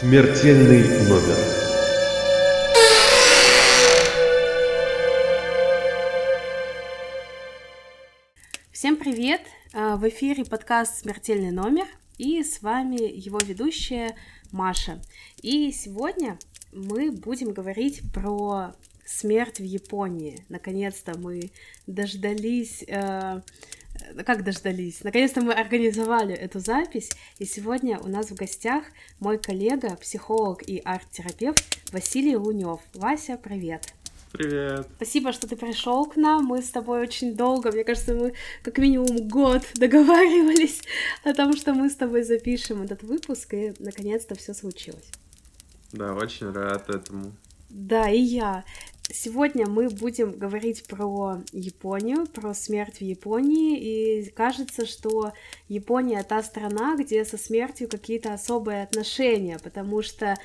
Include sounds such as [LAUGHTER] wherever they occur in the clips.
Смертельный номер. Всем привет! А, В эфире подкаст «Смертельный номер» и с вами его ведущая Маша. И сегодня мы будем говорить про смерть в Японии. Наконец-то мы дождались... э, как дождались? Наконец-то мы организовали эту запись, и сегодня у нас в гостях мой коллега, психолог и арт-терапевт Василий Лунев. Вася, привет! Привет. Спасибо, что ты пришел к нам. Мы с тобой очень долго, мне кажется, мы как минимум год [LAUGHS] договаривались о том, что мы с тобой запишем этот выпуск, и наконец-то все случилось. Да, очень рад этому. Да, и я. Сегодня мы будем говорить про Японию, про смерть в Японии, и кажется, что Япония та страна, где со смертью какие-то особые отношения, потому что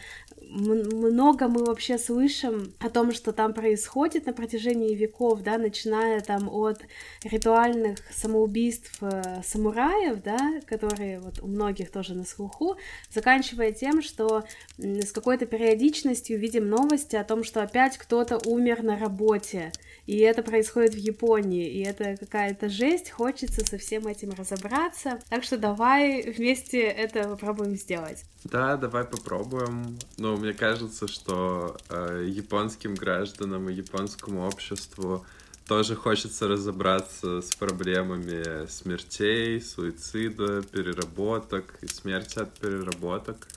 много мы вообще слышим о том, что там происходит на протяжении веков, да, начиная там от ритуальных самоубийств э, самураев, да, которые вот у многих тоже на слуху, заканчивая тем, что с какой-то периодичностью видим новости о том, что опять кто-то умер на работе, и это происходит в Японии, и это какая-то жесть, хочется со всем этим разобраться, так что давай вместе это попробуем сделать. Да, давай попробуем. Но мне кажется, что э, японским гражданам и японскому обществу тоже хочется разобраться с проблемами смертей, суицида, переработок и смерти от переработок.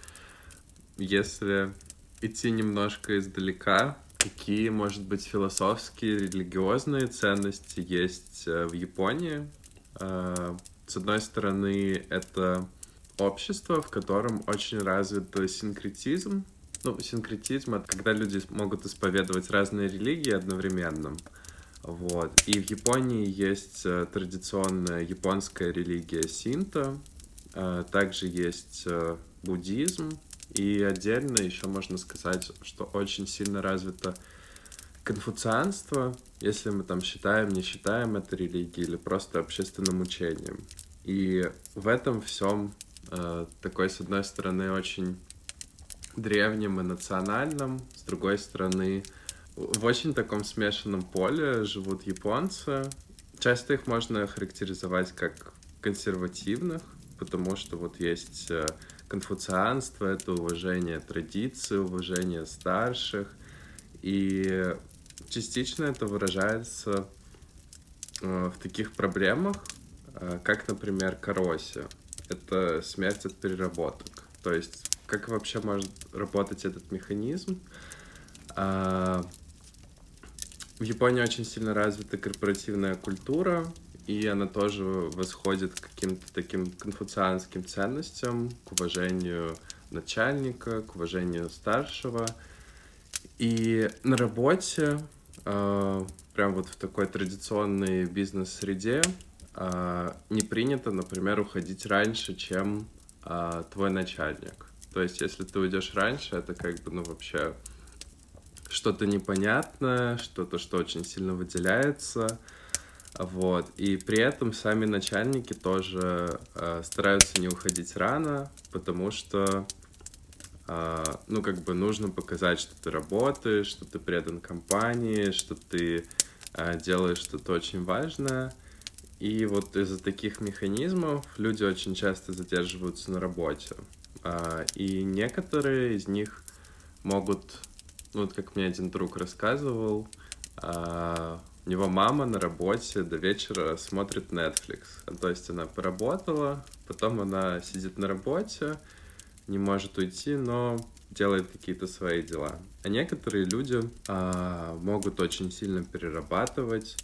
Если идти немножко издалека, какие, может быть, философские, религиозные ценности есть э, в Японии? Э, С одной стороны, это общество, в котором очень развит синкретизм. Ну, синкретизм — это когда люди могут исповедовать разные религии одновременно. Вот. И в Японии есть э, традиционная японская религия синто, э, также есть буддизм, и отдельно еще можно сказать, что очень сильно развито конфуцианство, если мы там считаем, не считаем это религией или просто общественным учением. И в этом всем э, такой, с одной стороны, очень древнем и национальном, с другой стороны, в очень таком смешанном поле живут японцы. Часто их можно характеризовать как консервативных, потому что вот есть э, конфуцианство, это уважение традиций, уважение старших, и частично это выражается э, в таких проблемах, э, как, например, кароси. Это смерть от переработок. То есть, как вообще может работать этот механизм? А, В Японии очень сильно развита корпоративная культура, и она тоже восходит к каким-то таким конфуцианским ценностям, к уважению начальника, к уважению старшего. И на работе, э, прям вот в такой традиционной бизнес-среде, э, не принято, например, уходить раньше, чем э, твой начальник. То есть, если ты уйдешь раньше, это как бы, ну, вообще что-то непонятное, что-то, что очень сильно выделяется. Вот. И при этом сами начальники тоже э, стараются не уходить рано, потому что, э, ну, как бы нужно показать, что ты работаешь, что ты предан компании, что ты э, делаешь что-то очень важное. И вот из-за таких механизмов люди очень часто задерживаются на работе. А, И некоторые из них могут, ну, вот как мне один друг рассказывал, а, него мама на работе до вечера смотрит Netflix. То есть она поработала, потом она сидит на работе, не может уйти, но делает какие-то свои дела. А некоторые люди а, могут очень сильно перерабатывать,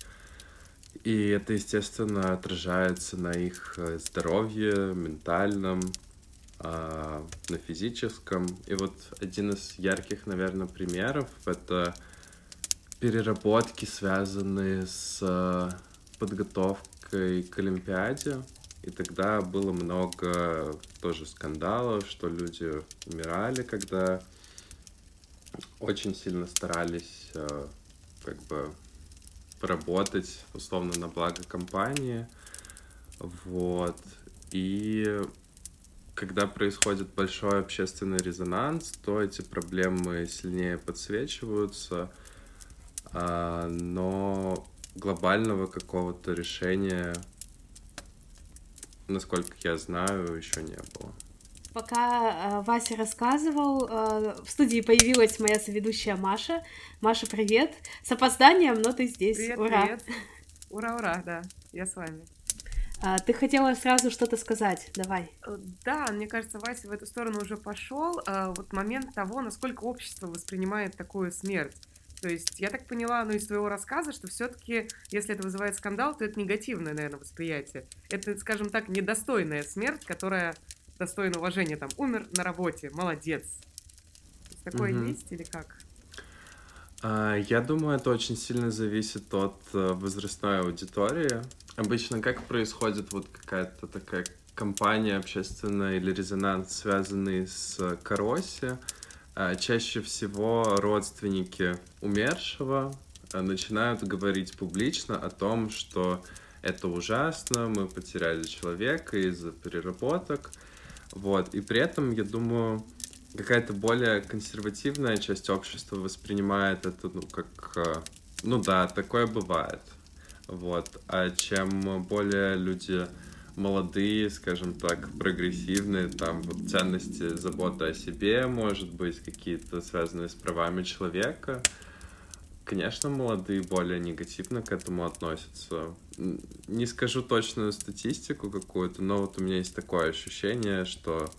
и это, естественно, отражается на их э, здоровье, ментальном, а, на физическом. И вот один из ярких, наверное, примеров — это переработки, связанные с э, подготовкой к Олимпиаде. И тогда было много тоже скандалов, что люди умирали, когда очень сильно старались э, как бы поработать условно на благо компании. Вот. И когда происходит большой общественный резонанс, то эти проблемы сильнее подсвечиваются, но глобального какого-то решения, насколько я знаю, еще не было. Пока э, Вася рассказывал, э, в студии появилась моя соведущая Маша. Маша, привет! С опозданием, но ты здесь. Привет, ура! Привет. Ура, ура, да, я с вами. А, ты хотела сразу что-то сказать, давай. Э, да, мне кажется, Вася в эту сторону уже пошел. Э, вот момент того, насколько общество воспринимает такую смерть. То есть я так поняла, ну, из твоего рассказа, что все-таки, если это вызывает скандал, то это негативное, наверное, восприятие. Это, скажем так, недостойная смерть, которая достойно уважения, там, умер на работе, молодец. Такое mm-hmm. есть или как? А, я думаю, это очень сильно зависит от э, возрастной аудитории. Обычно как происходит вот какая-то такая компания общественная или резонанс, связанный с Кароси, а, чаще всего родственники умершего э, начинают говорить публично о том, что это ужасно, мы потеряли человека из-за переработок, вот. И при этом, я думаю, какая-то более консервативная часть общества воспринимает это, ну, как, э, ну да, такое бывает. Вот. А чем более люди молодые, скажем так, прогрессивные, там вот ценности, забота о себе, может быть, какие-то связанные с правами человека, Конечно, молодые более негативно к этому относятся. Не скажу точную статистику какую-то, но вот у меня есть такое ощущение, что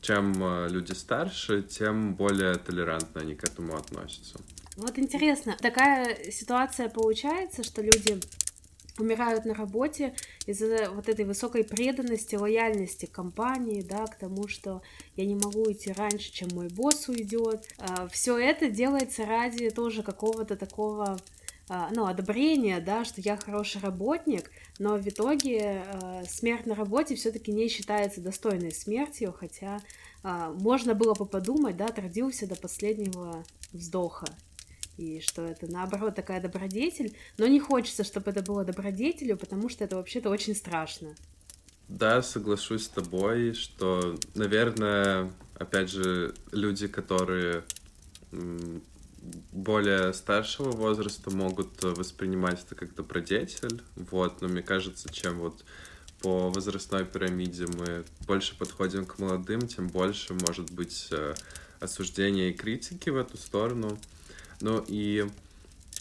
чем э, люди старше, тем более толерантно они к этому относятся. Вот интересно, такая ситуация получается, что люди умирают на работе из-за вот этой высокой преданности, лояльности компании, да, к тому, что я не могу идти раньше, чем мой босс уйдет. А, Все это делается ради тоже какого-то такого а, ну, одобрения, да, что я хороший работник, но в итоге а, смерть на работе все-таки не считается достойной смертью, хотя можно было бы подумать, да, трудился до последнего вздоха и что это наоборот такая добродетель, но не хочется, чтобы это было добродетелью, потому что это вообще-то очень страшно. Да, соглашусь с тобой, что, наверное, опять же, люди, которые более старшего возраста могут воспринимать это как добродетель, вот, но мне кажется, чем вот по возрастной пирамиде мы больше подходим к молодым, тем больше может быть э, осуждения и критики в эту сторону. Ну и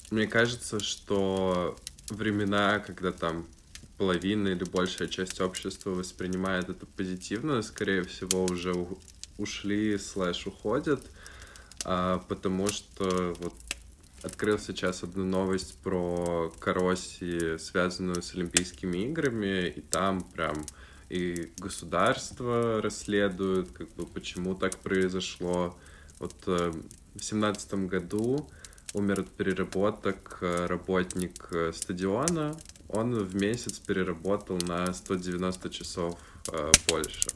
мне кажется, что времена, когда там половина или большая часть общества воспринимает это позитивно, скорее всего, уже ушли, слэш уходят, а, потому что вот открыл сейчас одну новость про Кароси, связанную с Олимпийскими играми, и там прям и государство расследует, как бы почему так произошло. Вот э, в семнадцатом году умер от переработок э, работник э, стадиона. Он в месяц переработал на 190 часов э, больше.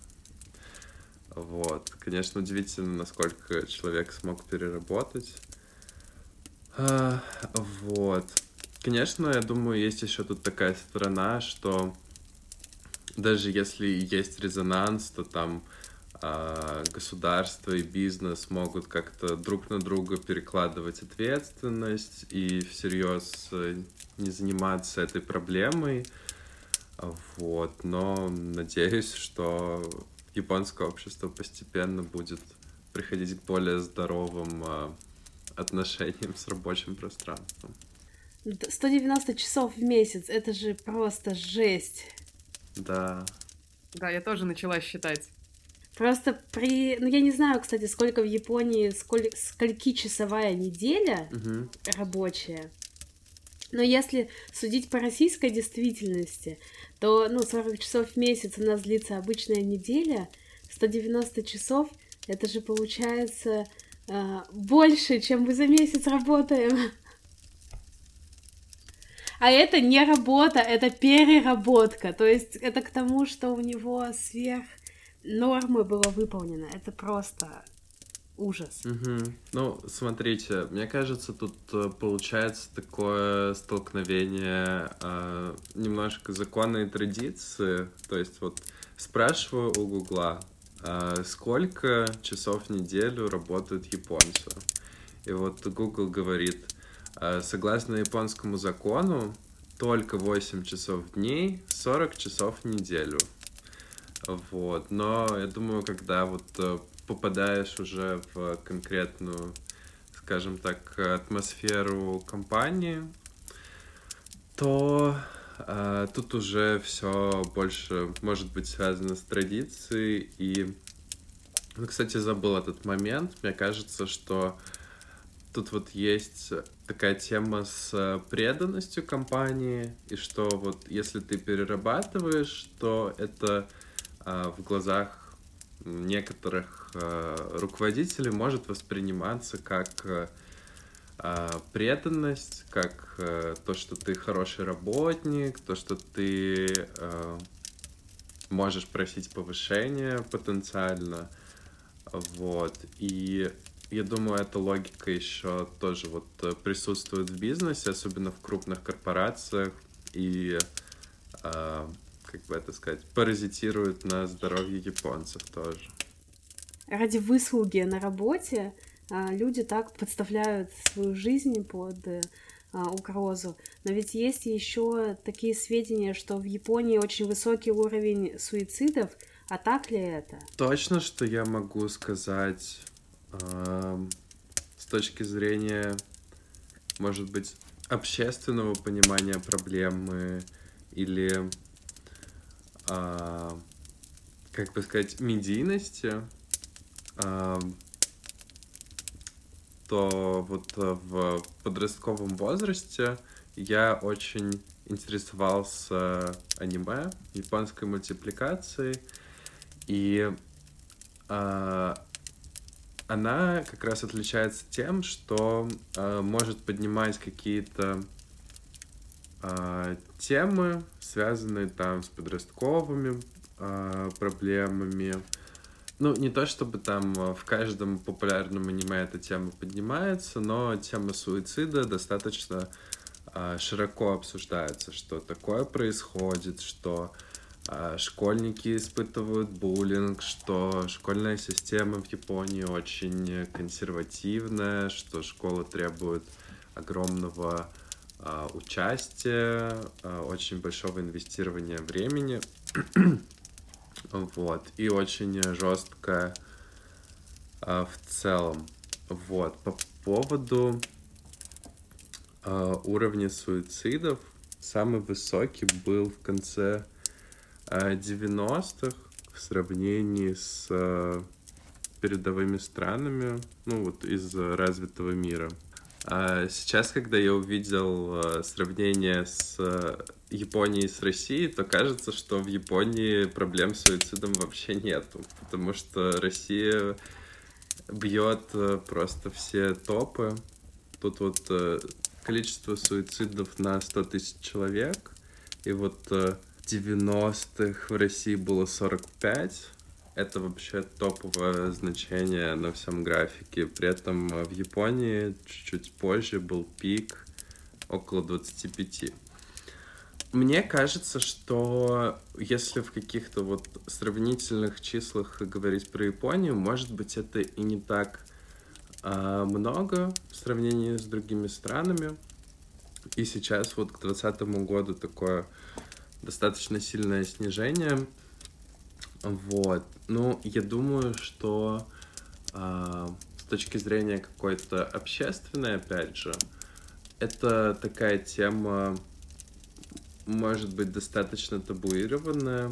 Вот. Конечно, удивительно, насколько человек смог переработать. А, вот. Конечно, я думаю, есть еще тут такая сторона, что даже если есть резонанс, то там государство и бизнес могут как-то друг на друга перекладывать ответственность и всерьез э, не заниматься этой проблемой. Вот, но надеюсь, что японское общество постепенно будет приходить к более здоровым а, отношениям с рабочим пространством. 190 часов в месяц, это же просто жесть. Да. Да, я тоже начала считать. Просто при... Ну, я не знаю, кстати, сколько в Японии, сколь... скольки часовая неделя угу. рабочая. Но если судить по российской действительности, то, ну, 40 часов в месяц у нас длится обычная неделя, 190 часов, это же получается э, больше, чем мы за месяц работаем. А это не работа, это переработка. То есть это к тому, что у него сверх нормы было выполнено. Это просто ужас. Угу. Ну, смотрите, мне кажется, тут э, получается такое столкновение э, немножко закона и традиции. То есть вот спрашиваю у Гугла, а, сколько часов в неделю работают японцы. И вот Google говорит, а, согласно японскому закону, только 8 часов в дней, 40 часов в неделю. Вот. Но я думаю, когда вот э, попадаешь уже в конкретную, скажем так, атмосферу компании, то э, тут уже все больше может быть связано с традицией. И, ну, кстати, забыл этот момент. Мне кажется, что тут вот есть такая тема с преданностью компании, и что вот если ты перерабатываешь, то это в глазах некоторых э, руководителей может восприниматься как э, преданность, как э, то, что ты хороший работник, то, что ты э, можешь просить повышения потенциально. Вот. И я думаю, эта логика еще тоже вот э, присутствует в бизнесе, особенно в крупных корпорациях. И э, как бы это сказать, паразитирует на здоровье японцев тоже. Ради выслуги на работе а, люди так подставляют свою жизнь под а, угрозу. Но ведь есть еще такие сведения, что в Японии очень высокий уровень суицидов. А так ли это? Точно, что я могу сказать э, с точки зрения, может быть, общественного понимания проблемы или а, как бы сказать, медийности, а, то вот в подростковом возрасте я очень интересовался аниме, японской мультипликацией, и а, она как раз отличается тем, что а, может поднимать какие-то темы, связанные там с подростковыми а, проблемами. Ну, не то чтобы там а, в каждом популярном аниме эта тема поднимается, но тема суицида достаточно а, широко обсуждается, что такое происходит, что а, школьники испытывают буллинг, что школьная система в Японии очень консервативная, что школа требует огромного а, участия, а, очень большого инвестирования времени. вот. И очень жесткое а, в целом. Вот. По поводу уровня суицидов, самый высокий был в конце 90-х в сравнении с передовыми странами, ну вот из развитого мира. А сейчас, когда я увидел э, сравнение с э, Японией с Россией, то кажется, что в Японии проблем с суицидом вообще нету, потому что Россия бьет э, просто все топы. Тут вот количество суицидов на 100 тысяч человек, и вот 90-х в России было 45, это вообще топовое значение на всем графике. При этом э, в Японии чуть-чуть позже был пик около 25. Мне кажется, что если в каких-то вот сравнительных числах говорить про Японию, может быть, это и не так а, много в сравнении с другими странами. И сейчас вот к 2020 году такое достаточно сильное снижение. Вот. Ну, я думаю, что э, с точки зрения какой-то общественной, опять же, это такая тема, может быть, достаточно табуированная,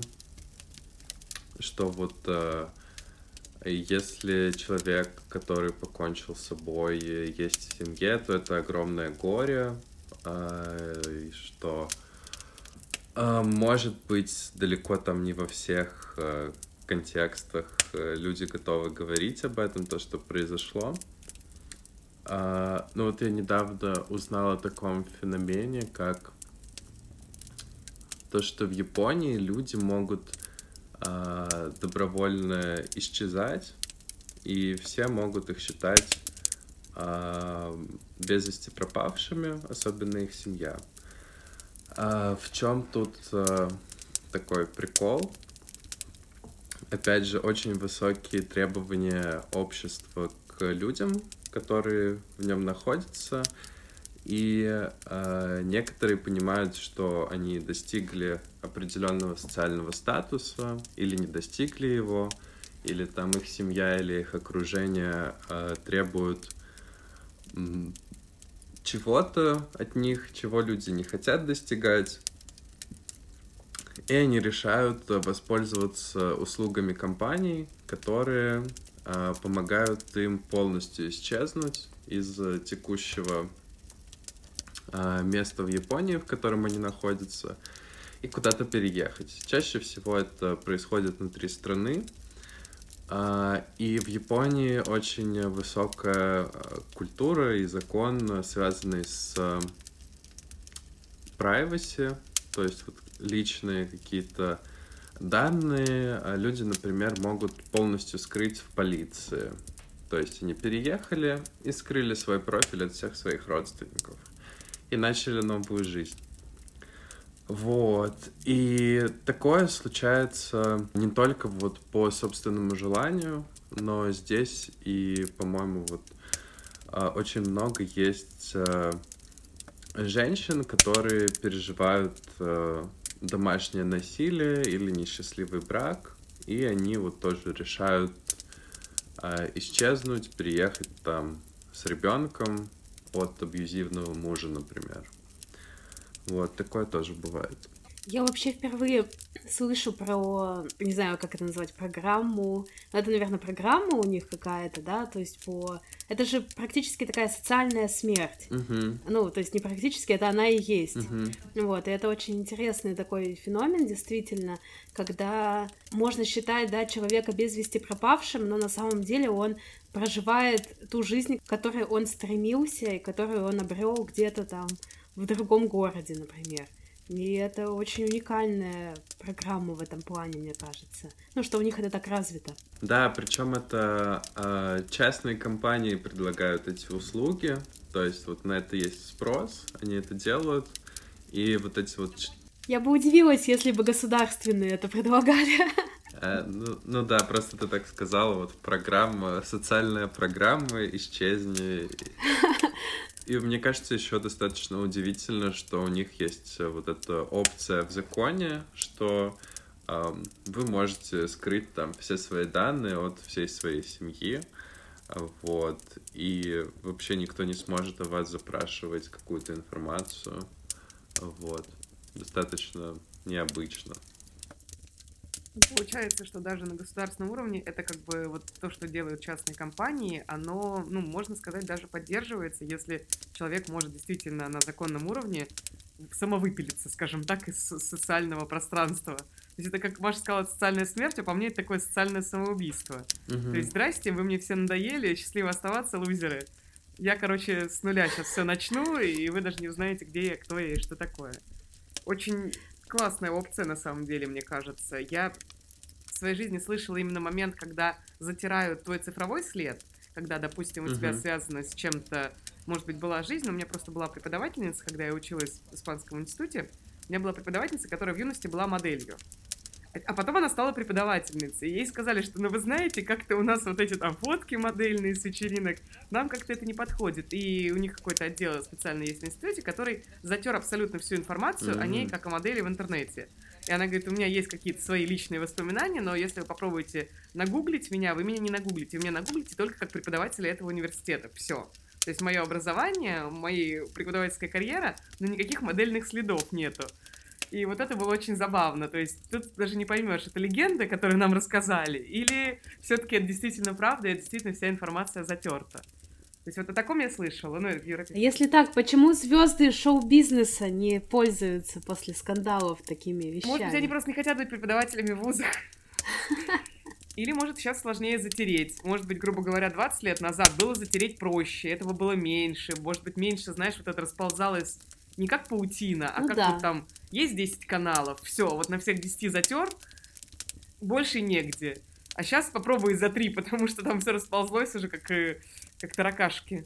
что вот э, если человек, который покончил с собой, есть в семье, то это огромное горе, э, что а, может быть, далеко там не во всех э, контекстах э, люди готовы говорить об этом, то, что произошло. А, ну вот я недавно узнал о таком феномене, как то, что в Японии люди могут а, добровольно исчезать, и все могут их считать без вести пропавшими, особенно их семья. А, в чем тут а, такой прикол? Опять же, очень высокие требования общества к людям, которые в нем находятся. И э, некоторые понимают, что они достигли определенного социального статуса или не достигли его, или там их семья или их окружение э, требуют чего-то от них, чего люди не хотят достигать. И они решают воспользоваться услугами компаний, которые э, помогают им полностью исчезнуть из текущего э, места в Японии, в котором они находятся, и куда-то переехать. Чаще всего это происходит внутри страны. Э, и в Японии очень высокая культура и закон, связанный с privacy, то есть вот личные какие-то данные люди, например, могут полностью скрыть в полиции. То есть они переехали и скрыли свой профиль от всех своих родственников. И начали новую жизнь. Вот. И такое случается не только вот по собственному желанию, но здесь и, по-моему, вот очень много есть женщин, которые переживают домашнее насилие или несчастливый брак, и они вот тоже решают э, исчезнуть, переехать там с ребенком от абьюзивного мужа, например. Вот, такое тоже бывает. Я вообще впервые слышу про, не знаю, как это назвать, программу. Ну, это, наверное, программа у них какая-то, да, то есть по... Это же практически такая социальная смерть. Uh-huh. Ну, то есть не практически, это она и есть. Uh-huh. Вот, и это очень интересный такой феномен, действительно, когда можно считать, да, человека без вести пропавшим, но на самом деле он проживает ту жизнь, к которой он стремился и которую он обрел где-то там в другом городе, например. И это очень уникальная программа в этом плане, мне кажется. Ну, что у них это так развито. Да, причем это э, частные компании предлагают эти услуги. То есть вот на это есть спрос, они это делают. И вот эти вот... Я бы удивилась, если бы государственные это предлагали. [LAUGHS] Э, ну, ну да, просто ты так сказала, вот программа, социальная программа «Исчезни». [LAUGHS] И мне кажется, еще достаточно удивительно, что у них есть э, вот эта опция в законе, что э, вы можете скрыть там все свои данные от всей своей семьи, вот, и вообще никто не сможет о вас запрашивать какую-то информацию, вот, достаточно необычно. Получается, что даже на государственном уровне это как бы вот то, что делают частные компании, оно, ну, можно сказать, даже поддерживается, если человек может действительно на законном уровне самовыпилиться, скажем так, из социального пространства. То есть это, как Маша сказала, социальная смерть, а по мне это такое социальное самоубийство. Угу. То есть, здрасте, вы мне все надоели, счастливо оставаться, лузеры. Я, короче, с нуля сейчас все начну, и вы даже не узнаете, где я, кто я и что такое. Очень классная опция, на самом деле, мне кажется. Я в своей жизни слышала именно момент, когда затирают твой цифровой след, когда, допустим, у uh-huh. тебя связано с чем-то, может быть, была жизнь, но у меня просто была преподавательница, когда я училась в Испанском институте, у меня была преподавательница, которая в юности была моделью. А потом она стала преподавательницей. Ей сказали, что, ну вы знаете, как-то у нас вот эти там фотки модельные с вечеринок, нам как-то это не подходит. И у них какой-то отдел специально есть в институте, который затер абсолютно всю информацию mm-hmm. о ней, как о модели в интернете. И она говорит, у меня есть какие-то свои личные воспоминания, но если вы попробуете нагуглить меня, вы меня не нагуглите. Вы меня нагуглите только как преподавателя этого университета. Все. То есть мое образование, моя преподавательская карьера, но никаких модельных следов нету. И вот это было очень забавно. То есть тут даже не поймешь, это легенда, которую нам рассказали, или все-таки это действительно правда, и действительно вся информация затерта. То есть вот о таком я слышала, ну, в Европе. Если так, почему звезды шоу-бизнеса не пользуются после скандалов такими вещами? Может быть, они просто не хотят быть преподавателями в вузах. [LAUGHS] Или, может, сейчас сложнее затереть. Может быть, грубо говоря, 20 лет назад было затереть проще, этого было меньше. Может быть, меньше, знаешь, вот это расползалось не как паутина, а ну, как да. вот там есть 10 каналов, все, вот на всех 10 затер, больше негде. А сейчас попробуй за 3, [LAUGHS] потому что там все расползлось уже как, как таракашки.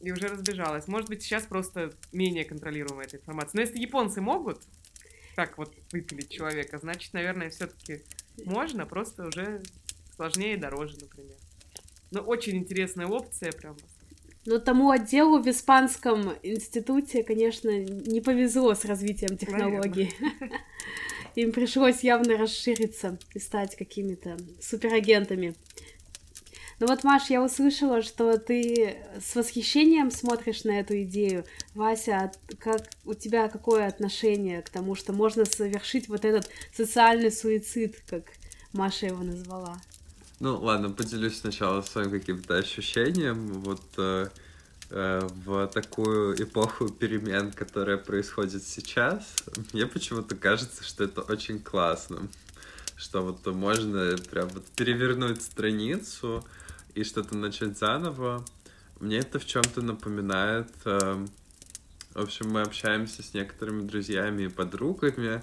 И уже разбежалось. Может быть, сейчас просто менее контролируемая эта информация. Но если японцы могут так вот выпилить человека, значит, наверное, все-таки можно, просто уже сложнее и дороже, например. Ну, очень интересная опция прям. Но тому отделу в Испанском институте, конечно, не повезло с развитием технологий. [LAUGHS] Им пришлось явно расшириться и стать какими-то суперагентами. Ну вот, Маш, я услышала, что ты с восхищением смотришь на эту идею. Вася, а как у тебя какое отношение к тому, что можно совершить вот этот социальный суицид, как Маша его назвала? Ну, ладно, поделюсь сначала своим каким-то ощущением. Вот э, э, в такую эпоху перемен, которая происходит сейчас, мне почему-то кажется, что это очень классно. Что вот можно прям вот перевернуть страницу, и что-то начать заново. Мне это в чем-то напоминает... Э, в общем, мы общаемся с некоторыми друзьями и подругами,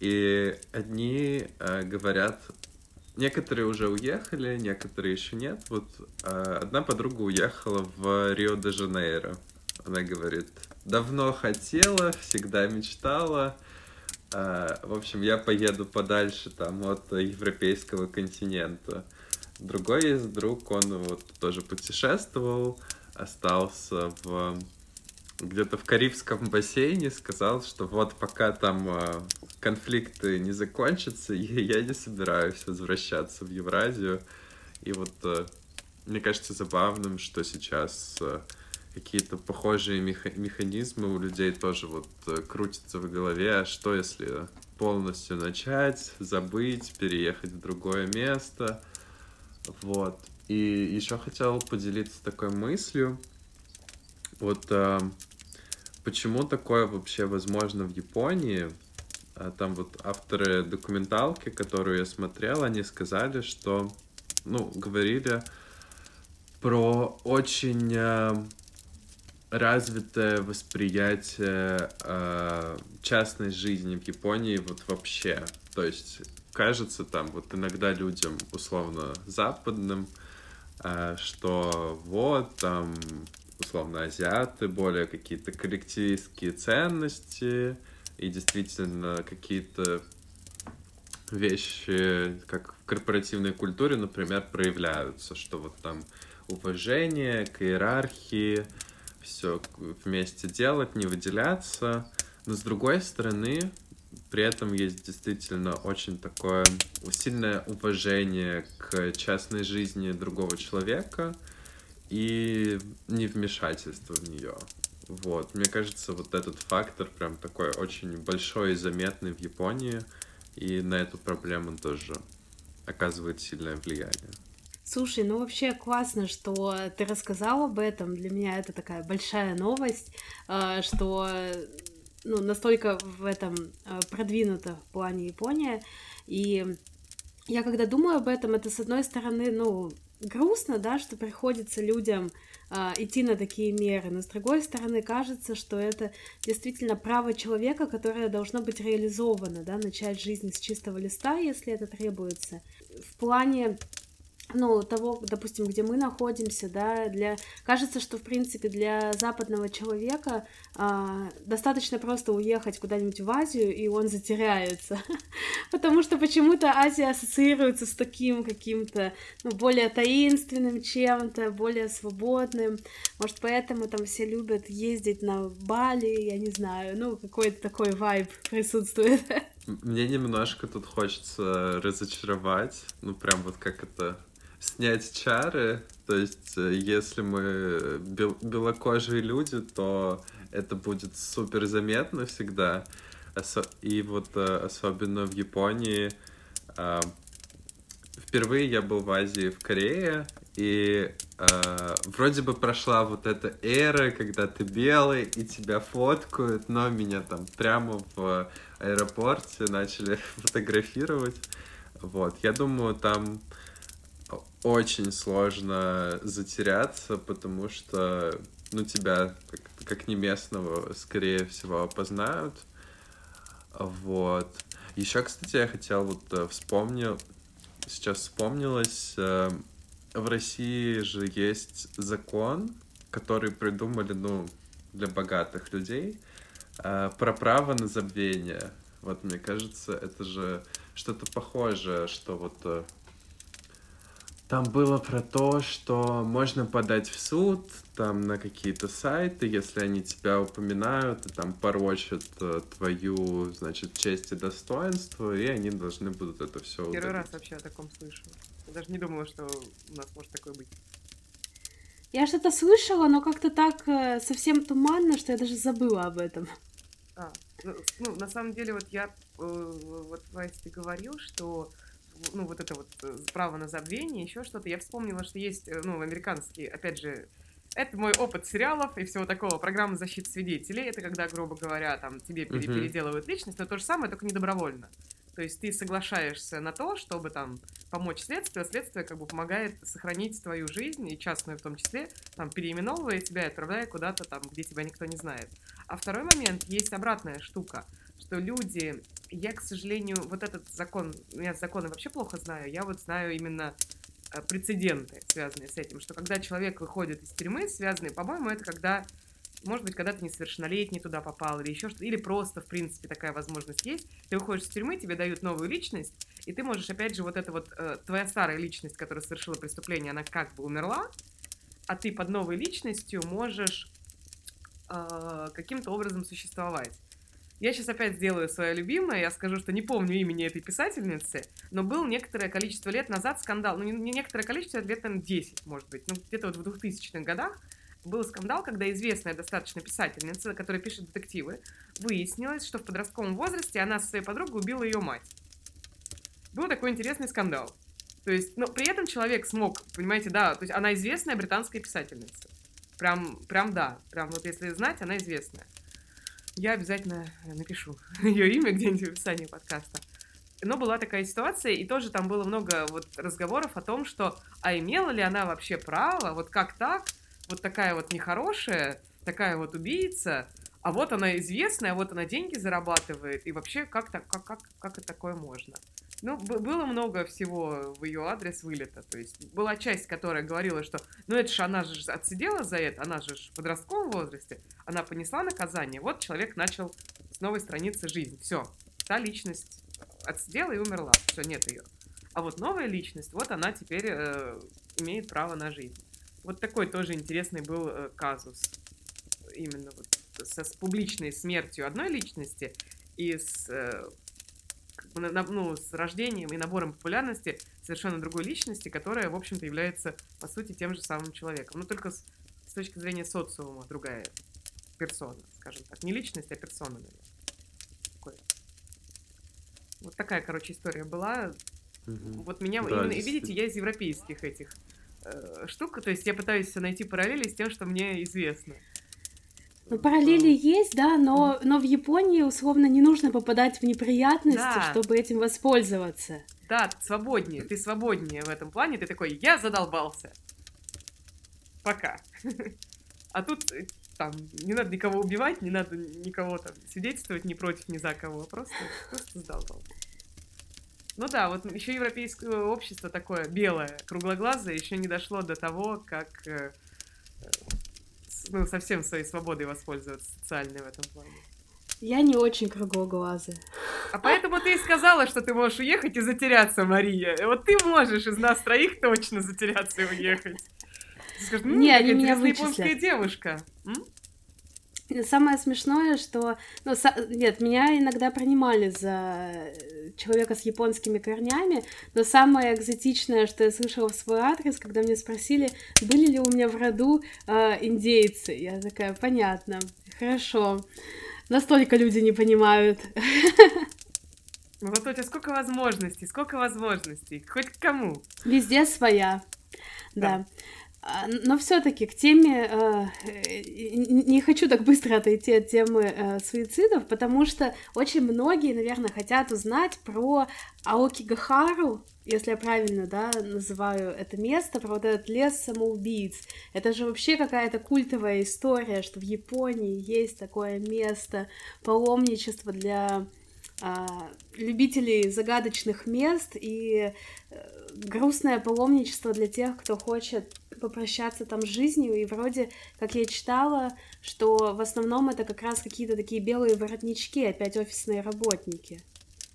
и одни э, говорят, некоторые уже уехали, некоторые еще нет. Вот э, одна подруга уехала в Рио-де-Жанейро. Она говорит, давно хотела, всегда мечтала. Э, в общем, я поеду подальше там от европейского континента. Другой есть друг, он вот тоже путешествовал, остался в где-то в Карибском бассейне, сказал, что вот пока там э, конфликты не закончатся, [LAUGHS] я не собираюсь возвращаться в Евразию. И вот э, мне кажется забавным, что сейчас э, какие-то похожие меха- механизмы у людей тоже вот крутятся в голове. А что если полностью начать, забыть, переехать в другое место? Вот. И еще хотел поделиться такой мыслью. Вот э, почему такое вообще возможно в Японии? А там вот авторы документалки, которую я смотрел, они сказали, что, ну, говорили про очень э, развитое восприятие э, частной жизни в Японии вот вообще. То есть кажется там вот иногда людям условно западным, э, что вот там условно азиаты более какие-то коллективистские ценности и действительно какие-то вещи, как в корпоративной культуре, например, проявляются, что вот там уважение к иерархии, все вместе делать, не выделяться. Но с другой стороны, при этом есть действительно очень такое сильное уважение к частной жизни другого человека и невмешательство в нее. Вот, мне кажется, вот этот фактор прям такой очень большой и заметный в Японии, и на эту проблему тоже оказывает сильное влияние. Слушай, ну вообще классно, что ты рассказал об этом. Для меня это такая большая новость, э, что ну, настолько в этом э, продвинута в плане Япония. И я когда думаю об этом, это с одной стороны, ну, грустно, да, что приходится людям а, идти на такие меры, но с другой стороны кажется, что это действительно право человека, которое должно быть реализовано, да, начать жизнь с чистого листа, если это требуется. В плане ну, того, допустим, где мы находимся, да, для... Кажется, что, в принципе, для западного человека а, достаточно просто уехать куда-нибудь в Азию, и он затеряется, [LAUGHS] потому что почему-то Азия ассоциируется с таким каким-то, ну, более таинственным чем-то, более свободным, может, поэтому там все любят ездить на Бали, я не знаю, ну, какой-то такой вайб присутствует. [LAUGHS] Мне немножко тут хочется разочаровать, ну, прям вот как это снять чары. То есть, э, если мы бел белокожие люди, то это будет супер заметно всегда. И вот э, особенно в Японии. Впервые я был в Азии, в Корее, и э, вроде бы прошла вот эта эра, когда ты белый и тебя фоткают, но меня там прямо в аэропорте начали [LAUGHS] фотографировать. Вот, я думаю, там очень сложно затеряться, потому что, ну, тебя, как, как не местного, скорее всего, опознают. Вот. Еще, кстати, я хотел вот э, вспомнил, сейчас вспомнилось, э, в России же есть закон, который придумали, ну, для богатых людей, э, про право на забвение. Вот, мне кажется, это же что-то похожее, что вот там было про то, что можно подать в суд там на какие-то сайты, если они тебя упоминают и там порочат э, твою, значит, честь и достоинство, и они должны будут это все удалить. Первый раз вообще о таком слышу. Я даже не думала, что у нас может такое быть. Я что-то слышала, но как-то так э, совсем туманно, что я даже забыла об этом. А, ну, ну на самом деле, вот я, э, вот, Вайс, ты говорил, что ну, вот это вот э, право на забвение, еще что-то, я вспомнила, что есть, э, ну, американские, опять же, это мой опыт сериалов и всего такого. Программа защиты свидетелей. Это когда, грубо говоря, там тебе uh-huh. переделывают личность, но то же самое, только не добровольно. То есть ты соглашаешься на то, чтобы там помочь следствию, а следствие как бы помогает сохранить твою жизнь, и частную в том числе, там, переименовывая тебя и отправляя куда-то там, где тебя никто не знает. А второй момент, есть обратная штука – что люди, я, к сожалению, вот этот закон, я законы вообще плохо знаю, я вот знаю именно э, прецеденты, связанные с этим, что когда человек выходит из тюрьмы, связанные, по-моему, это когда, может быть, когда ты несовершеннолетний туда попал, или еще что-то, или просто, в принципе, такая возможность есть, ты выходишь из тюрьмы, тебе дают новую личность, и ты можешь, опять же, вот эта вот, э, твоя старая личность, которая совершила преступление, она как бы умерла, а ты под новой личностью можешь э, каким-то образом существовать. Я сейчас опять сделаю свое любимое, я скажу, что не помню имени этой писательницы, но был некоторое количество лет назад скандал, ну не некоторое количество, лет, наверное, 10, может быть, ну где-то вот в 2000-х годах, был скандал, когда известная достаточно писательница, которая пишет детективы, выяснилось, что в подростковом возрасте она со своей подругой убила ее мать. Был такой интересный скандал. То есть, но при этом человек смог, понимаете, да, то есть она известная британская писательница. Прям, прям да, прям вот если знать, она известная. Я обязательно напишу [LAUGHS] ее имя где-нибудь в описании подкаста. Но была такая ситуация, и тоже там было много вот разговоров о том, что а имела ли она вообще право, вот как так, вот такая вот нехорошая, такая вот убийца, а вот она известная, а вот она деньги зарабатывает, и вообще как, так, как, как, как это такое можно? Ну, было много всего в ее адрес вылета. То есть была часть, которая говорила, что ну это же она же отсидела за это, она же в подростковом возрасте, она понесла наказание. Вот человек начал с новой страницы жизнь. Все, та личность отсидела и умерла. Все, нет ее. А вот новая личность, вот она теперь э, имеет право на жизнь. Вот такой тоже интересный был э, казус. Именно вот со, с публичной смертью одной личности и с э, ну, с рождением и набором популярности совершенно другой личности, которая, в общем-то, является, по сути, тем же самым человеком. Но только с, с точки зрения социума другая персона, скажем так. Не личность, а персона, наверное. Такой. Вот такая, короче, история была. Угу. Вот меня, да, именно, видите, я из европейских этих э, штук, то есть я пытаюсь найти параллели с тем, что мне известно. Ну, параллели есть, да, но, но в Японии условно не нужно попадать в неприятности, да. чтобы этим воспользоваться. Да, свободнее, ты свободнее в этом плане, ты такой, я задолбался. Пока. [LAUGHS] А тут э, там не надо никого убивать, не надо никого там свидетельствовать ни против, ни за кого, просто, просто задолбался. Ну да, вот еще европейское общество такое белое, круглоглазое, еще не дошло до того, как э, ну, совсем своей свободой воспользоваться социальной в этом плане. Я не очень круглоглазая. А поэтому ты и сказала, что ты можешь уехать и затеряться, Мария. Вот ты можешь из нас троих точно затеряться и уехать. Ты скажешь, ну, не, они меня вычислят. японская девушка. М? Самое смешное, что... Ну, со... Нет, меня иногда принимали за э, человека с японскими корнями, но самое экзотичное, что я слышала в свой адрес, когда мне спросили, были ли у меня в роду э, индейцы. Я такая, понятно, хорошо. Настолько люди не понимают. Ну, вот у тебя сколько возможностей, сколько возможностей, хоть к кому. Везде своя, да. да. А, но все-таки к теме э, не хочу так быстро отойти от темы э, суицидов, потому что очень многие, наверное, хотят узнать про Аокигахару, если я правильно, да, называю это место, про вот этот лес самоубийц. Это же вообще какая-то культовая история, что в Японии есть такое место паломничества для любителей загадочных мест и э, грустное паломничество для тех, кто хочет попрощаться там с жизнью, и вроде, как я читала, что в основном это как раз какие-то такие белые воротнички, опять офисные работники.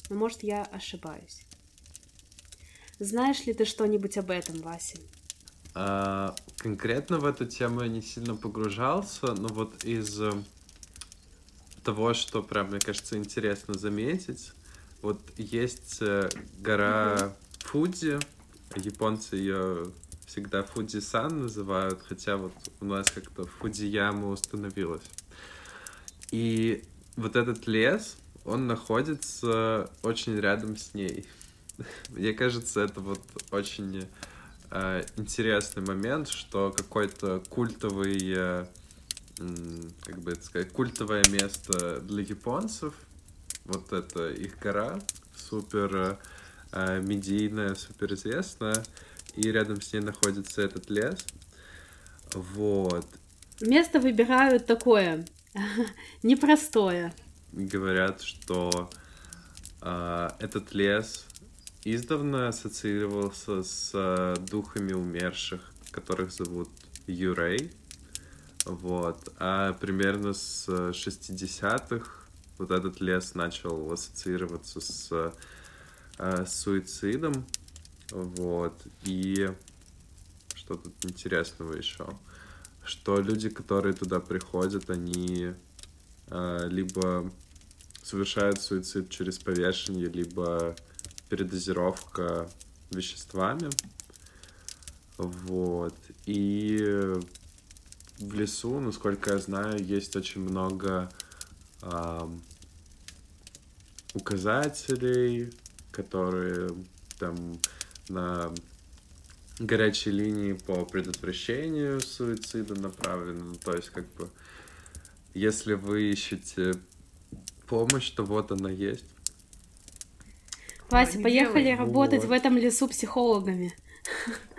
Но может я ошибаюсь. Знаешь ли ты что-нибудь об этом, Вася? А, конкретно в эту тему я не сильно погружался, но вот из э, того, что прям, мне кажется, интересно заметить, вот есть э, гора Фудзи, японцы ее всегда Фудзи-сан называют, хотя вот у нас как-то Фудзияма установилась. И вот этот лес, он находится очень рядом с ней. [LAUGHS] Мне кажется, это вот очень э, интересный момент, что какой-то культовый, э, как бы это сказать, культовое место для японцев, вот это их гора, супер э, медийная, супер известная, и рядом с ней находится этот лес. Вот. Место выбирают такое, [LAUGHS] непростое. Говорят, что э, этот лес издавна ассоциировался с э, духами умерших, которых зовут Юрей. Вот. А примерно с 60-х вот этот лес начал ассоциироваться с, э, с суицидом. Вот. И что тут интересного еще? Что люди, которые туда приходят, они э, либо совершают суицид через повешение, либо передозировка веществами. Вот. И в лесу, насколько я знаю, есть очень много э, указателей, которые там на горячей линии по предотвращению суицида направлены. Ну, то есть, как бы, если вы ищете помощь, то вот она есть. Вася, поехали делай. работать вот. в этом лесу психологами. [LAUGHS]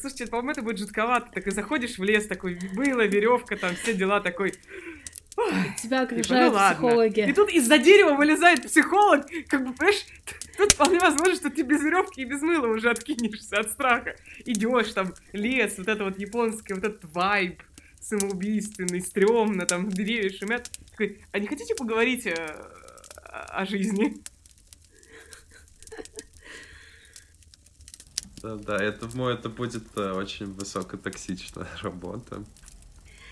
Слушайте, по-моему, это будет жутковато. Так и заходишь в лес, такой, была веревка, там все дела, такой, Тебя окружают типа, ну, психологи. И тут из-за дерева вылезает психолог, как бы, понимаешь, тут вполне возможно, что ты без веревки и без мыла уже откинешься от страха. Идешь там, лес, вот это вот японский, вот этот вайб самоубийственный, стрёмно, там деревья шумят. Такой, а не хотите поговорить о, о жизни? Да, да, это, думаю, это будет э, очень высокотоксичная [LAUGHS] работа.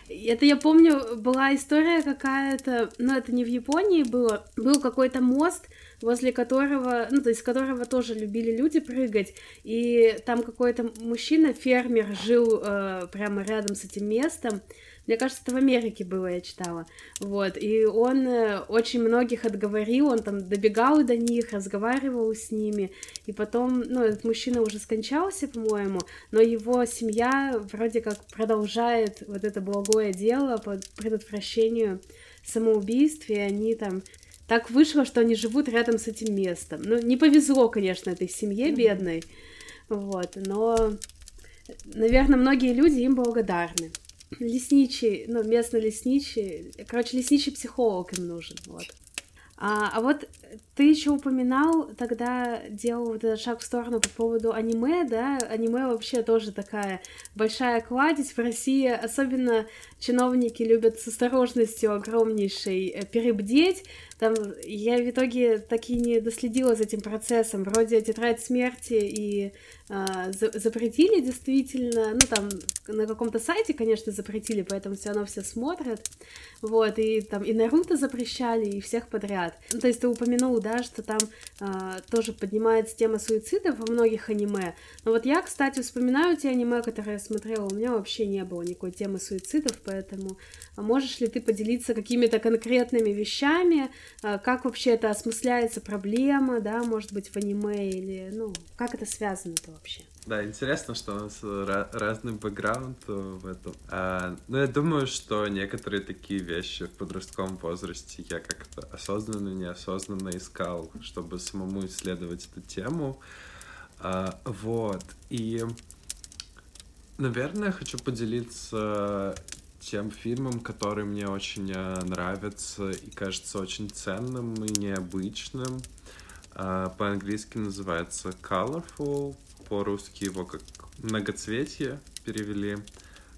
Это я помню, была история какая-то, но это не в Японии было, был какой-то мост, возле которого, ну, то есть которого тоже любили люди прыгать, и там какой-то мужчина, фермер, жил э, прямо рядом с этим местом, мне кажется, это в Америке было, я читала. Вот. И он э, очень многих отговорил, он там добегал до них, разговаривал с ними. И потом, ну, этот мужчина уже скончался, по-моему, но его семья вроде как продолжает вот это благое дело по предотвращению самоубийств, и они там так вышло, что они живут рядом с этим местом. Ну, не повезло, конечно, этой семье бедной, вот, но, наверное, многие люди им благодарны лесничий, ну, местный лесничий, короче, лесничий психолог им нужен, вот. А, а вот ты еще упоминал, тогда делал вот этот шаг в сторону по поводу аниме, да, аниме вообще тоже такая большая кладезь. В России, особенно чиновники любят с осторожностью огромнейшей э, перебдеть, там я в итоге так и не доследила за этим процессом, вроде «Тетрадь смерти» и э, запретили действительно, ну там на каком-то сайте, конечно, запретили, поэтому все равно все смотрят, вот, и там и Наруто запрещали, и всех подряд. Ну, то есть ты упомянул, да, что там э, тоже поднимается тема суицидов во многих аниме, но вот я, кстати, вспоминаю те аниме, которые я смотрела, у меня вообще не было никакой темы суицидов, поэтому можешь ли ты поделиться какими-то конкретными вещами, э, как вообще это осмысляется проблема, да, может быть, в аниме, или, ну, как это связано-то вообще? Да, интересно, что у нас разный бэкграунд в этом. А, но я думаю, что некоторые такие вещи в подростковом возрасте я как-то осознанно, неосознанно искал, чтобы самому исследовать эту тему. А, вот. И, наверное, хочу поделиться тем фильмом, который мне очень э, нравится и кажется очень ценным и необычным. А, по-английски называется Colorful по-русски его как многоцветие перевели.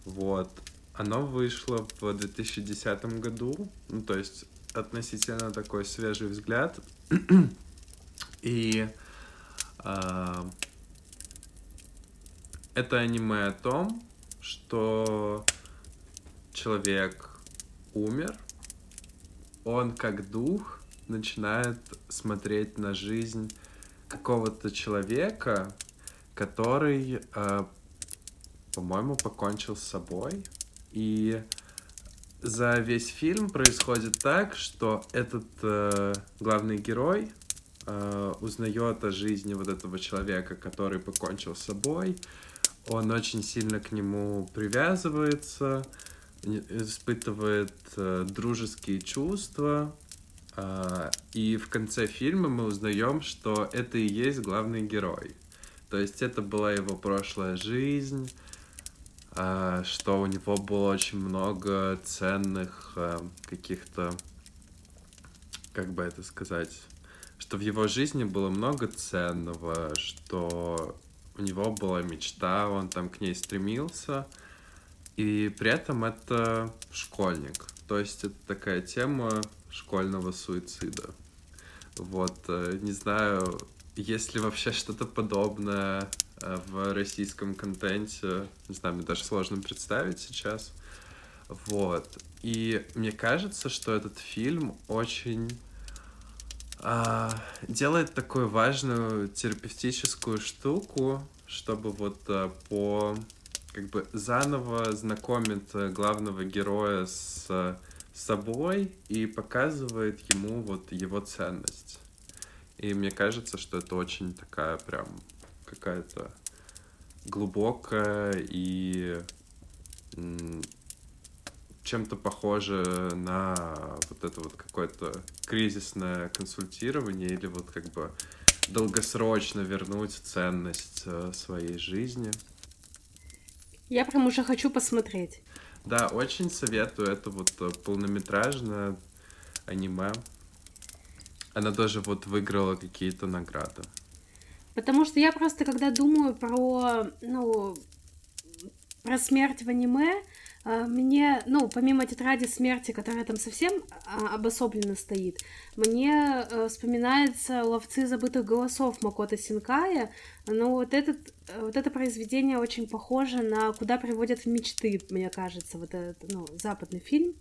Вот. Оно вышло в 2010 году, ну, то есть относительно такой свежий взгляд. [CLEARS THROAT] И э, это аниме о том, что человек умер, он как дух начинает смотреть на жизнь какого-то человека, который, э, по-моему, покончил с собой. И за весь фильм происходит так, что этот э, главный герой э, узнает о жизни вот этого человека, который покончил с собой. Он очень сильно к нему привязывается, испытывает э, дружеские чувства. Э, и в конце фильма мы узнаем, что это и есть главный герой. То есть это была его прошлая жизнь, э, что у него было очень много ценных э, каких-то, как бы это сказать, что в его жизни было много ценного, что у него была мечта, он там к ней стремился, и при этом это школьник. То есть это такая тема школьного суицида. Вот, э, не знаю, есть ли вообще что-то подобное э, в российском контенте, не знаю, мне даже сложно представить сейчас. Вот. И мне кажется, что этот фильм очень а, делает такую важную терапевтическую штуку, чтобы вот а, по как бы заново знакомит э, главного героя с, с собой и показывает ему вот его ценность. И мне кажется, что это очень такая прям какая-то глубокая и чем-то похоже на вот это вот какое-то кризисное консультирование или вот как бы долгосрочно вернуть ценность э, своей жизни. Я прям уже хочу посмотреть. Да, очень советую. Это вот э, полнометражное аниме. Она тоже вот выиграла какие-то награды. Потому что я просто, когда думаю про, ну, про смерть в аниме, мне, ну, помимо тетради смерти, которая там совсем а, обособленно стоит, мне э, вспоминается «Ловцы забытых голосов» Макота Синкая, но вот, этот, вот это произведение очень похоже на «Куда приводят мечты», мне кажется, вот этот, ну, западный фильм.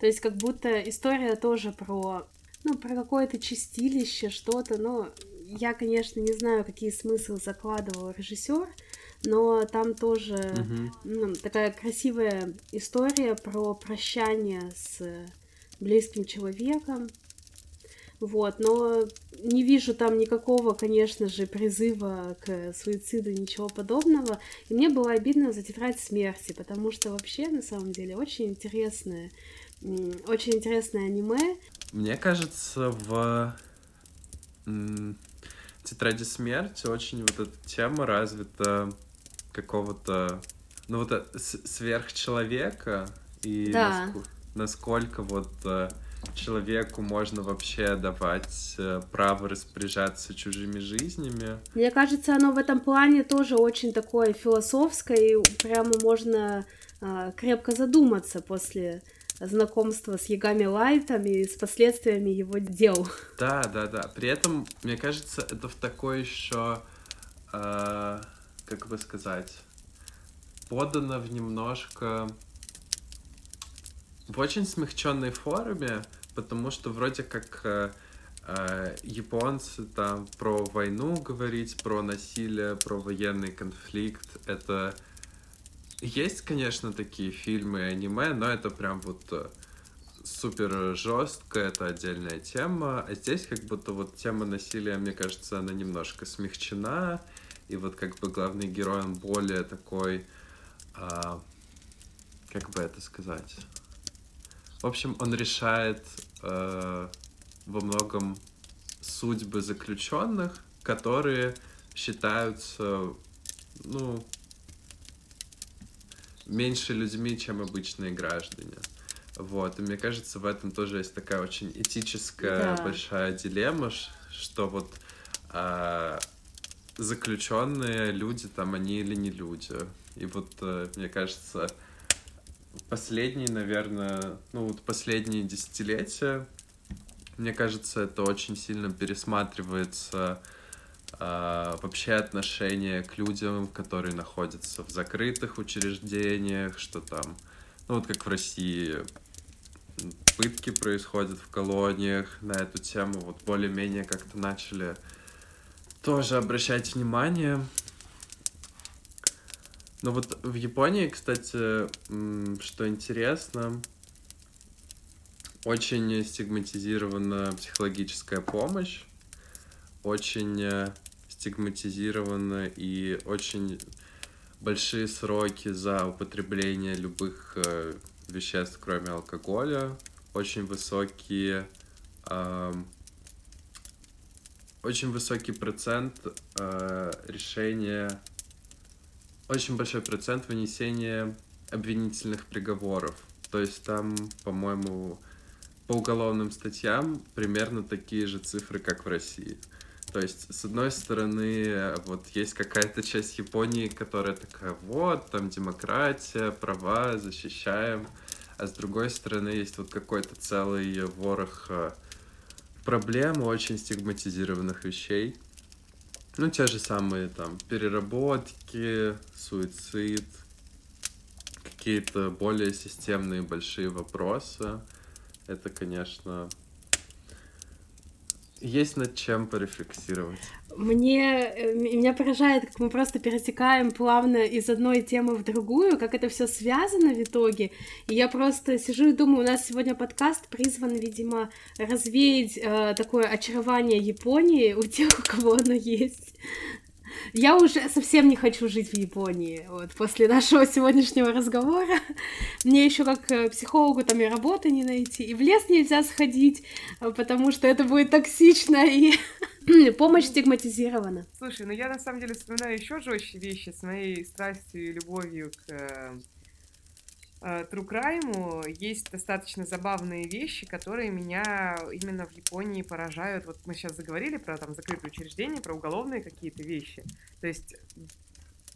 То есть как будто история тоже про, ну, про какое-то чистилище, что-то, но я, конечно, не знаю, какие смыслы закладывал режиссер, но там тоже uh-huh. ну, такая красивая история про прощание с близким человеком. Вот, но не вижу там никакого, конечно же, призыва к суициду, ничего подобного. И мне было обидно за тетрадь смерти, потому что вообще, на самом деле, очень интересное, очень интересное аниме. Мне кажется, в тетради смерти очень вот эта тема развита какого-то, ну вот э, сверхчеловека и да. насколько, насколько вот э, человеку можно вообще давать э, право распоряжаться чужими жизнями. Мне кажется, оно в этом плане тоже очень такое философское, и прямо можно э, крепко задуматься после знакомства с Ягами Лайтом и с последствиями его дел. Да, да, да. При этом, мне кажется, это в такой еще э, как бы сказать, подано в немножко в очень смягченной форме, потому что вроде как э, э, японцы там про войну говорить, про насилие, про военный конфликт, это есть, конечно, такие фильмы и аниме, но это прям вот э, супер жестко, это отдельная тема. А здесь как будто вот тема насилия, мне кажется, она немножко смягчена, и вот как бы главный герой, он более такой, а, как бы это сказать? В общем, он решает а, во многом судьбы заключенных, которые считаются, ну, меньше людьми, чем обычные граждане. Вот, и мне кажется, в этом тоже есть такая очень этическая да. большая дилемма, что вот а, заключенные люди, там они или не люди. И вот, э, мне кажется, последние, наверное, ну вот последние десятилетия Мне кажется, это очень сильно пересматривается э, вообще отношение к людям, которые находятся в закрытых учреждениях, что там, ну вот как в России, пытки происходят в колониях, на эту тему вот более-менее как-то начали тоже обращать внимание. Но вот в Японии, кстати, что интересно, очень стигматизирована психологическая помощь, очень э, стигматизирована и очень большие сроки за употребление любых э, веществ, кроме алкоголя, очень высокие, очень высокий процент э, решения, очень большой процент вынесения обвинительных приговоров. То есть там, по-моему, по уголовным статьям примерно такие же цифры, как в России. То есть, с одной стороны, вот есть какая-то часть Японии, которая такая, вот, там демократия, права, защищаем. А с другой стороны, есть вот какой-то целый ворох э, проблем, очень стигматизированных вещей. Ну, те же самые там переработки, суицид, какие-то более системные большие вопросы это, конечно, есть над чем порефлексировать. Мне э, меня поражает, как мы просто перетекаем плавно из одной темы в другую, как это все связано в итоге. И я просто сижу и думаю, у нас сегодня подкаст призван, видимо, развеять э, такое очарование Японии у тех, у кого оно есть. Я уже совсем не хочу жить в Японии. Вот после нашего сегодняшнего разговора мне еще как э, психологу там и работы не найти, и в лес нельзя сходить, э, потому что это будет токсично и [CLEARS THROAT] помощь стигматизирована. Слушай, ну я на самом деле вспоминаю еще жестче вещи с моей страстью и любовью к э, True Crime есть достаточно забавные вещи, которые меня именно в Японии поражают. Вот мы сейчас заговорили про там закрытые учреждения, про уголовные какие-то вещи. То есть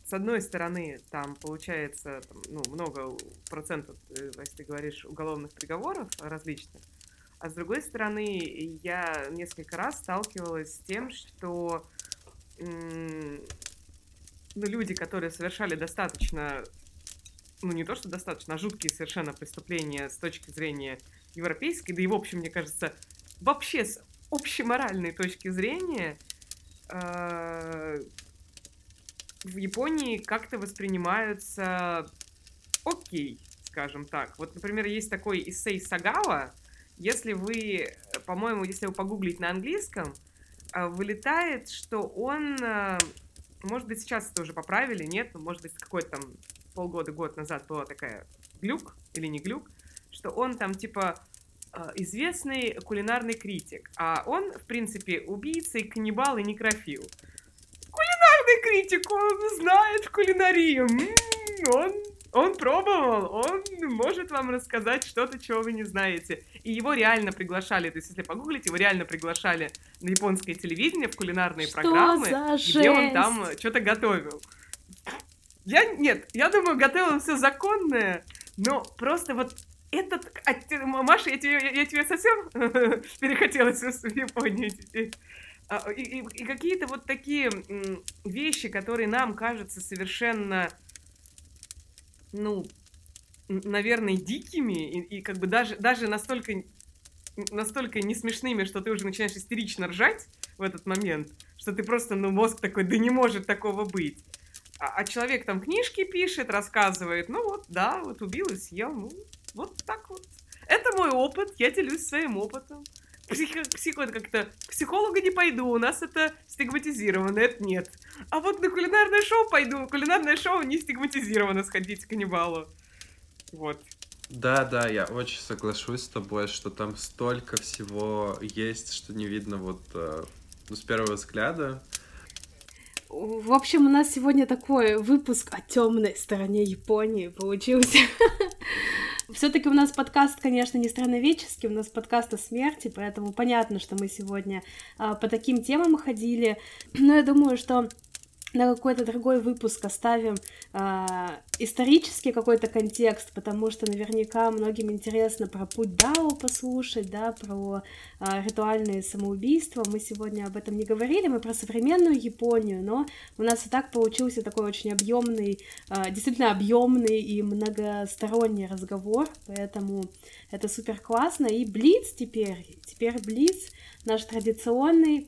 с одной стороны, там получается там, ну, много процентов, э, если ты говоришь, уголовных приговоров различных, а с другой стороны, я несколько раз сталкивалась с тем, что ну, люди, которые совершали достаточно ну, не то, что достаточно, а жуткие совершенно преступления с точки зрения европейской, да и, в общем, мне кажется, вообще с общеморальной точки зрения э, в Японии как-то воспринимаются окей, скажем так. Вот, например, есть такой эссей Сагава, если вы, по-моему, если вы погуглить на английском, э, вылетает, что он, э, может быть, сейчас это уже поправили, нет, может быть, какой-то там полгода, год назад была такая глюк, или не глюк, что он там типа а, известный кулинарный критик, а он, в принципе, убийца и каннибал и некрофил. Кулинарный критик, он знает кулинарию, он, он пробовал, он может вам рассказать что-то, чего вы не знаете. И его реально приглашали, то есть если погуглите, его реально приглашали на японское телевидение в кулинарные что программы, где он там что-то готовил. Я, нет, я думаю, готовила все законное, но просто вот этот... Маша, я тебе, я тебе совсем [LAUGHS] перехотелось в Японию теперь. А, и, и, и какие-то вот такие вещи, которые нам кажутся совершенно, ну, наверное, дикими, и, и как бы даже, даже настолько, настолько не смешными, что ты уже начинаешь истерично ржать в этот момент, что ты просто, ну, мозг такой, да не может такого быть. А, а человек там книжки пишет, рассказывает, ну вот, да, вот убил и съел, ну, вот так вот. Это мой опыт, я делюсь своим опытом. Психо, психо как-то к психологу не пойду, у нас это стигматизировано, это нет. А вот на кулинарное шоу пойду, кулинарное шоу не стигматизировано сходить к каннибалу. Вот. Да, да, я очень соглашусь с тобой, что там столько всего есть, что не видно вот э, ну, с первого взгляда. В общем, у нас сегодня такой выпуск о темной стороне Японии получился. [LAUGHS] Все-таки у нас подкаст, конечно, не страноведческий, у нас подкаст о смерти, поэтому понятно, что мы сегодня а, по таким темам ходили. Но я думаю, что на какой-то другой выпуск оставим э, исторический какой-то контекст, потому что наверняка многим интересно про путь Дао послушать, да, про э, ритуальные самоубийства. Мы сегодня об этом не говорили, мы про современную Японию, но у нас и так получился такой очень объемный, э, действительно объемный и многосторонний разговор, поэтому это супер классно. И Блиц теперь, теперь Блиц наш традиционный.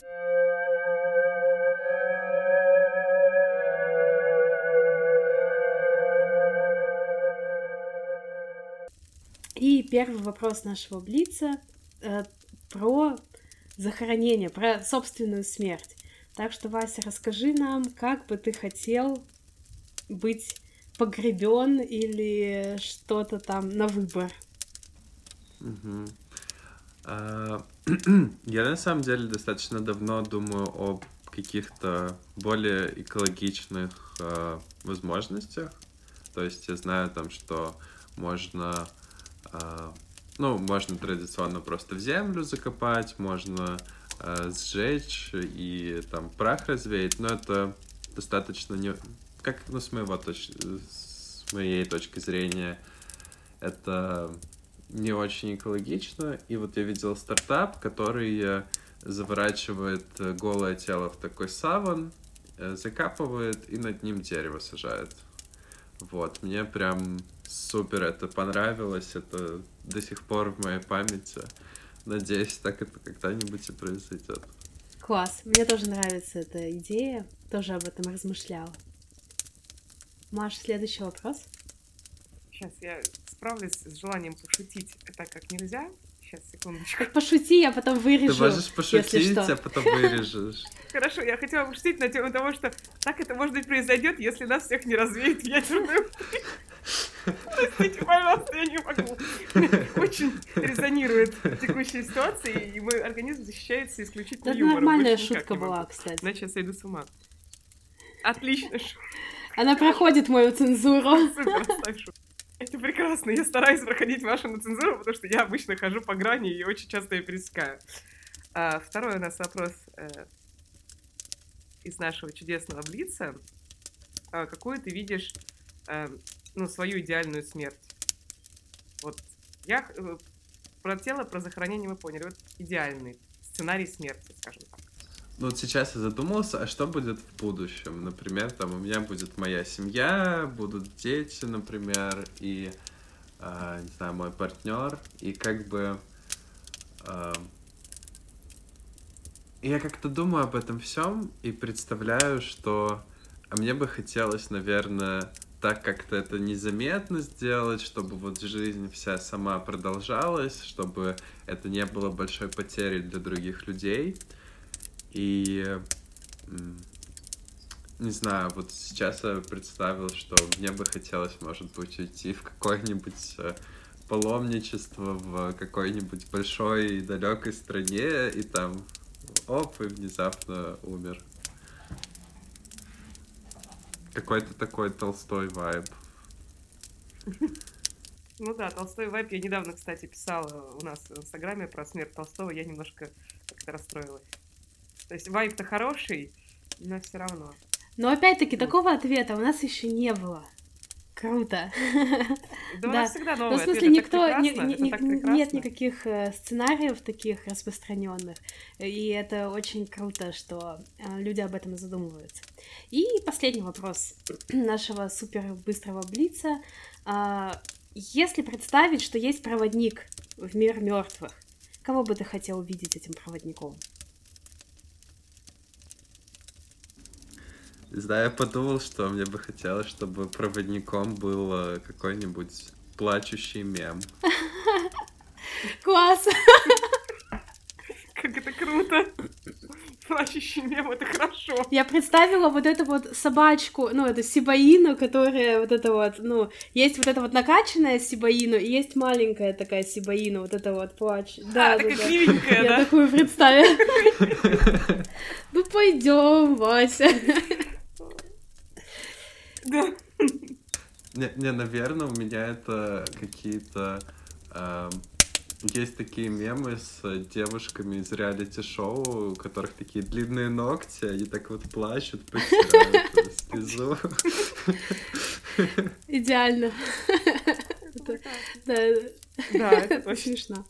И первый вопрос нашего Блица э, про захоронение, про собственную смерть. Так что, Вася, расскажи нам, как бы ты хотел быть погребен или что-то там на выбор. Угу. [CLEARS THROAT] Я на самом деле достаточно давно думаю о каких-то более экологичных э, возможностях. То есть я знаю там, что можно ну, можно традиционно просто в землю закопать, можно э, сжечь и там прах развеять, но это достаточно не... Как, ну, с, моего точ... с моей точки зрения, это не очень экологично. И вот я видел стартап, который заворачивает голое тело в такой саван, э, закапывает и над ним дерево сажает. Вот, мне прям супер это понравилось, это до сих пор в моей памяти. Надеюсь, так это когда-нибудь и произойдет. Класс, мне тоже нравится эта идея, тоже об этом размышляла. Маш, следующий вопрос. Сейчас я справлюсь с желанием пошутить так, как нельзя. Сейчас, секундочку. Так [LAUGHS] пошути, я потом вырежу. Ты можешь пошутить, а потом вырежешь. [LAUGHS] Хорошо, я хотела пошутить на тему того, что так это, может быть, произойдет, если нас всех не развеет ядерную Простите, пожалуйста, я не могу. Очень резонирует текущая ситуация, и мой организм защищается исключительно Это юмором. нормальная шутка была, кстати. Иначе я сойду с ума. Отлично. Она проходит мою цензуру. Это прекрасно. Я стараюсь проходить вашу на цензуру, потому что я обычно хожу по грани и очень часто ее пересекаю. А, второй у нас вопрос э, из нашего чудесного Блица. А, какую ты видишь э, ну, свою идеальную смерть? Вот я э, про тело, про захоронение мы поняли. Вот идеальный сценарий смерти, скажем так. Ну вот сейчас я задумался, а что будет в будущем? Например, там у меня будет моя семья, будут дети, например, и, э, не знаю, мой партнер, и как бы... Э, я как-то думаю об этом всем и представляю, что а мне бы хотелось, наверное, так как-то это незаметно сделать, чтобы вот жизнь вся сама продолжалась, чтобы это не было большой потерей для других людей. И не знаю, вот сейчас я представил, что мне бы хотелось, может быть, уйти в какое-нибудь э, паломничество в какой-нибудь большой и далекой стране, и там оп, и внезапно умер. Какой-то такой толстой вайб. Ну да, Толстой вайп. Я недавно, кстати, писала у нас в Инстаграме про смерть Толстого. Я немножко как-то расстроилась. То есть вайп-то хороший, но все равно. Но опять-таки такого ответа у нас еще не было. Круто. Да, всегда новый Ну, в смысле, никто, не, не, не, нет никаких э, сценариев таких распространенных, и это очень круто, что э, люди об этом задумываются. И последний вопрос [CLEARS THROAT] нашего супер быстрого блица. А, если представить, что есть проводник в мир мертвых, кого бы ты хотел увидеть этим проводником? Да, я подумал, что мне бы хотелось, чтобы проводником был э, какой-нибудь плачущий мем. [LAUGHS] Класс! Как это круто! Плачущий мем, это хорошо. Я представила вот эту вот собачку, ну, эту сибаину, которая вот это вот, ну, есть вот эта вот накачанная сибаину, и есть маленькая такая сибаина, вот это вот плач. Да, а, да, такая да. кривенькая, Я да? такую представила. [LAUGHS] Ну, пойдем, Вася. [LAUGHS] Да. Не, не, наверное, у меня это какие-то... эм, Есть такие мемы с девушками из реалити-шоу, у которых такие длинные ногти, они так вот плачут, потирают слезу. Идеально. Да, это очень смешно.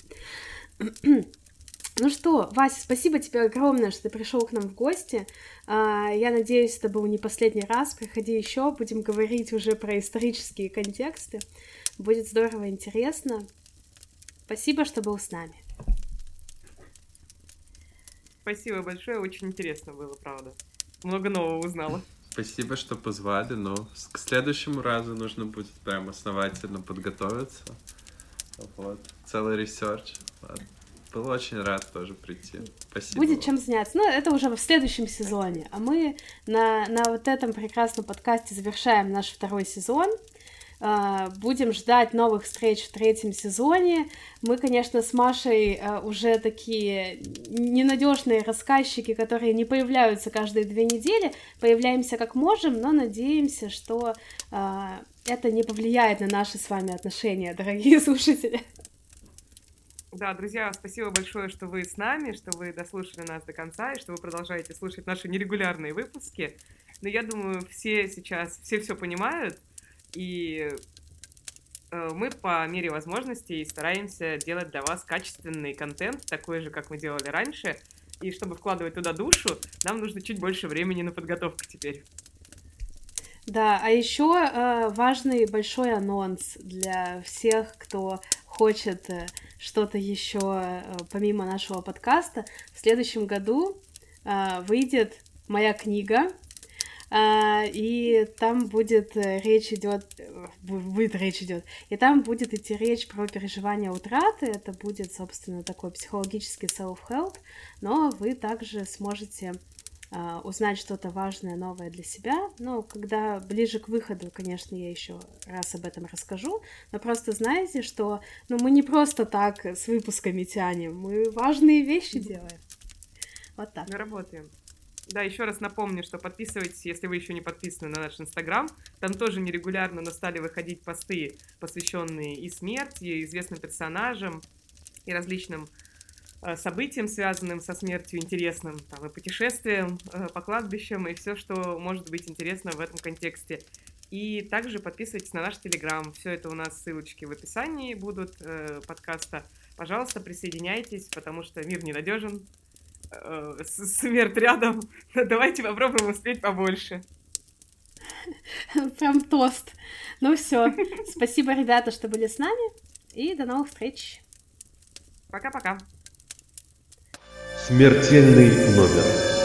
Ну что, Вася, спасибо тебе огромное, что ты пришел к нам в гости. А, я надеюсь, это был не последний раз. Приходи еще, будем говорить уже про исторические контексты. Будет здорово интересно. Спасибо, что был с нами. Спасибо большое, очень интересно было, правда. Много нового узнала. Спасибо, что позвали, но к следующему разу нужно будет прям основательно подготовиться. Вот. Целый research. Ладно. Был очень рад тоже прийти. Спасибо. Будет чем заняться. Ну, это уже в следующем сезоне. А мы на, на вот этом прекрасном подкасте завершаем наш второй сезон. Э, будем ждать новых встреч в третьем сезоне. Мы, конечно, с Машей э, уже такие ненадежные рассказчики, которые не появляются каждые две недели. Появляемся как можем, но надеемся, что uh, это не повлияет на наши с вами отношения, дорогие [LAUGHS] слушатели. Да, друзья, спасибо большое, что вы с нами, что вы дослушали нас до конца и что вы продолжаете слушать наши нерегулярные выпуски. Но я думаю, все сейчас, все все понимают, и э, мы по мере возможностей стараемся делать для вас качественный контент, такой же, как мы делали раньше. И чтобы вкладывать туда душу, нам нужно чуть больше времени на подготовку теперь. Да, а еще э, важный большой анонс для всех, кто хочет э, что-то еще э, помимо нашего подкаста, в следующем году э, выйдет моя книга, и там будет речь идет, будет речь идет, и там будет идти речь про переживание утраты, это будет, собственно, такой психологический self-help, но вы также сможете узнать что-то важное, новое для себя. Но когда ближе к выходу, конечно, я еще раз об этом расскажу. Но просто знаете, что ну, мы не просто так с выпусками тянем, мы важные вещи делаем. Вот так. Мы работаем. Да, еще раз напомню, что подписывайтесь, если вы еще не подписаны на наш Инстаграм. Там тоже нерегулярно, но стали выходить посты, посвященные и смерти, и известным персонажам, и различным событиям, связанным со смертью, интересным, там, и путешествиям э, по кладбищам, и все, что может быть интересно в этом контексте. И также подписывайтесь на наш Телеграм. Все это у нас ссылочки в описании будут э, подкаста. Пожалуйста, присоединяйтесь, потому что мир ненадежен. Э, смерть рядом. [LAUGHS] Давайте попробуем успеть побольше. Прям тост. Ну все. Спасибо, ребята, что были с нами. И до новых встреч. Пока-пока. Смертельный номер.